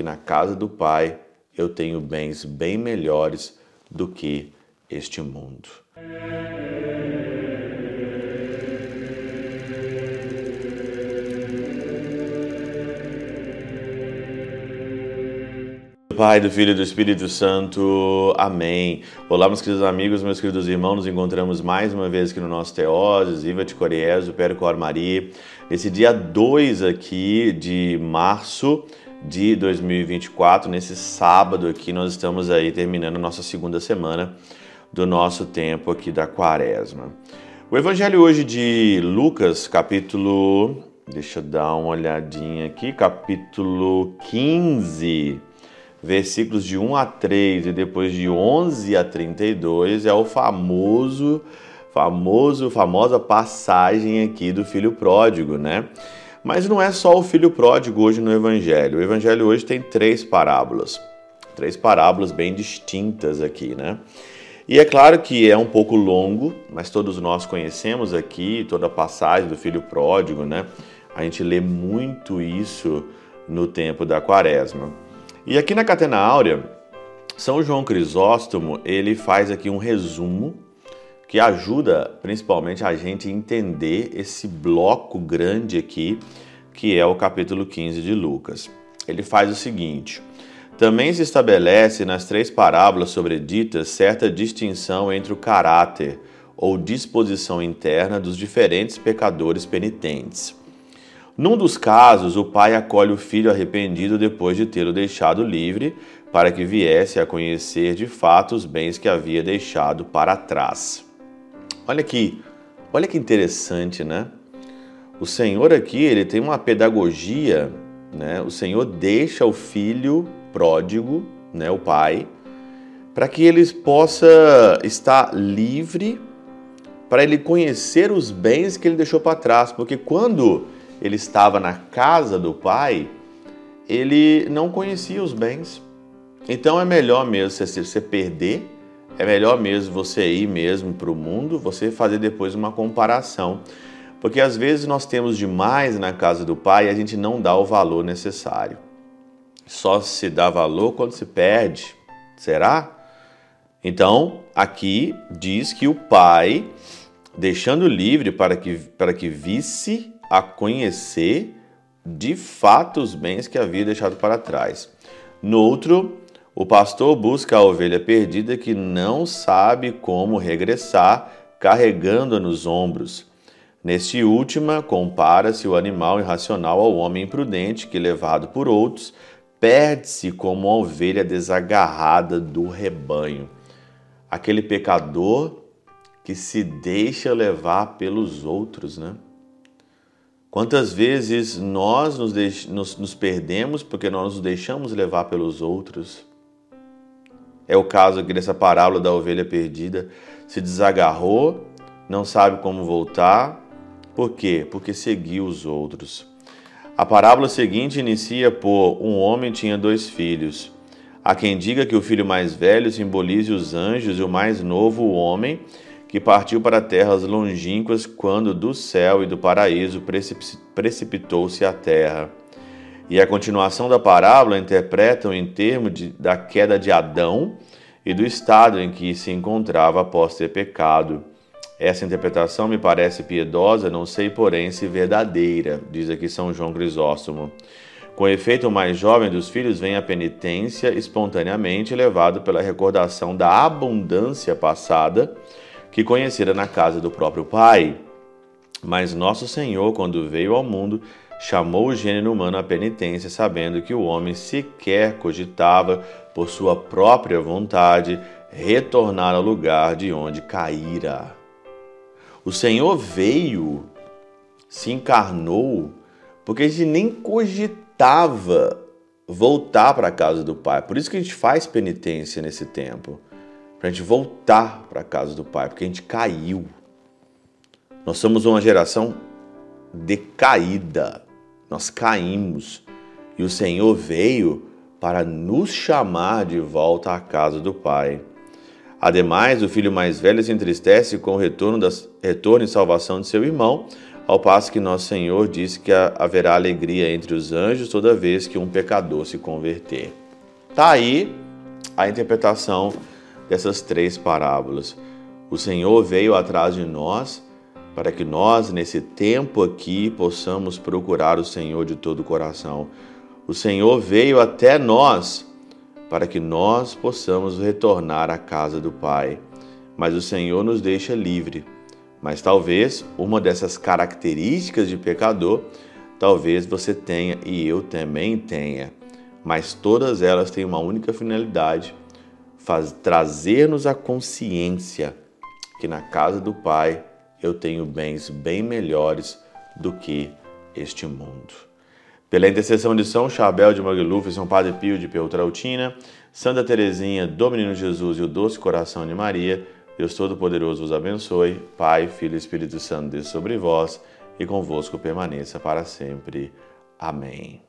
que na casa do Pai eu tenho bens bem melhores do que este mundo. Pai, do Filho e do Espírito Santo. Amém. Olá, meus queridos amigos, meus queridos irmãos. Nos encontramos mais uma vez aqui no nosso Teoses, Viva de Coriezo, Percor Maria. Nesse dia 2 aqui de março de 2024, nesse sábado aqui, nós estamos aí terminando nossa segunda semana do nosso tempo aqui da quaresma. O evangelho hoje de Lucas, capítulo... Deixa eu dar uma olhadinha aqui, capítulo 15 versículos de 1 a 3 e depois de 11 a 32 é o famoso, famoso, famosa passagem aqui do filho pródigo, né? Mas não é só o filho pródigo hoje no evangelho. O evangelho hoje tem três parábolas. Três parábolas bem distintas aqui, né? E é claro que é um pouco longo, mas todos nós conhecemos aqui toda a passagem do filho pródigo, né? A gente lê muito isso no tempo da quaresma. E aqui na Catena Áurea, São João Crisóstomo, ele faz aqui um resumo que ajuda principalmente a gente a entender esse bloco grande aqui, que é o capítulo 15 de Lucas. Ele faz o seguinte: também se estabelece nas três parábolas sobreditas certa distinção entre o caráter ou disposição interna dos diferentes pecadores penitentes. Num dos casos, o pai acolhe o filho arrependido depois de tê-lo deixado livre, para que viesse a conhecer de fato os bens que havia deixado para trás. Olha aqui, olha que interessante, né? O Senhor aqui, ele tem uma pedagogia, né? O Senhor deixa o filho pródigo, né, o pai, para que ele possa estar livre, para ele conhecer os bens que ele deixou para trás, porque quando ele estava na casa do pai, ele não conhecia os bens. Então é melhor mesmo você, você perder, é melhor mesmo você ir mesmo para o mundo, você fazer depois uma comparação. Porque às vezes nós temos demais na casa do pai e a gente não dá o valor necessário. Só se dá valor quando se perde. Será? Então, aqui diz que o pai, deixando livre para que, para que visse a conhecer de fato os bens que havia deixado para trás. No outro, o pastor busca a ovelha perdida que não sabe como regressar, carregando-a nos ombros. Neste última, compara-se o animal irracional ao homem imprudente que, levado por outros, perde-se como uma ovelha desagarrada do rebanho. Aquele pecador que se deixa levar pelos outros, né? Quantas vezes nós nos, nos, nos perdemos porque nós nos deixamos levar pelos outros? É o caso aqui dessa parábola da ovelha perdida. Se desagarrou, não sabe como voltar. Por quê? Porque seguiu os outros. A parábola seguinte inicia por um homem tinha dois filhos. Há quem diga que o filho mais velho simbolize os anjos e o mais novo o homem, que partiu para terras longínquas quando do céu e do paraíso precipitou-se a terra. E a continuação da parábola interpretam em termos de, da queda de Adão e do estado em que se encontrava após ter pecado. Essa interpretação me parece piedosa, não sei, porém, se verdadeira, diz aqui São João Crisóstomo. Com efeito, o mais jovem dos filhos vem à penitência espontaneamente, levado pela recordação da abundância passada que conhecera na casa do próprio Pai. Mas nosso Senhor, quando veio ao mundo, chamou o gênero humano à penitência, sabendo que o homem sequer cogitava, por sua própria vontade, retornar ao lugar de onde caíra. O Senhor veio, se encarnou, porque a gente nem cogitava voltar para a casa do Pai. Por isso que a gente faz penitência nesse tempo para a gente voltar para a casa do Pai, porque a gente caiu. Nós somos uma geração decaída, nós caímos e o Senhor veio para nos chamar de volta à casa do Pai. Ademais, o filho mais velho se entristece com o retorno, das, retorno e salvação de seu irmão, ao passo que nosso Senhor disse que haverá alegria entre os anjos toda vez que um pecador se converter. Tá aí a interpretação dessas três parábolas. O Senhor veio atrás de nós para que nós, nesse tempo aqui, possamos procurar o Senhor de todo o coração. O Senhor veio até nós para que nós possamos retornar à casa do Pai. Mas o Senhor nos deixa livre. Mas talvez uma dessas características de pecador, talvez você tenha e eu também tenha. Mas todas elas têm uma única finalidade: trazer-nos a consciência que na casa do Pai eu tenho bens bem melhores do que este mundo. Pela intercessão de São Chabel de Magluf São Padre Pio de Peltrautina, Santa Teresinha do Menino Jesus e o Doce Coração de Maria, Deus Todo-Poderoso vos abençoe, Pai, Filho e Espírito Santo, Deus sobre vós e convosco permaneça para sempre. Amém.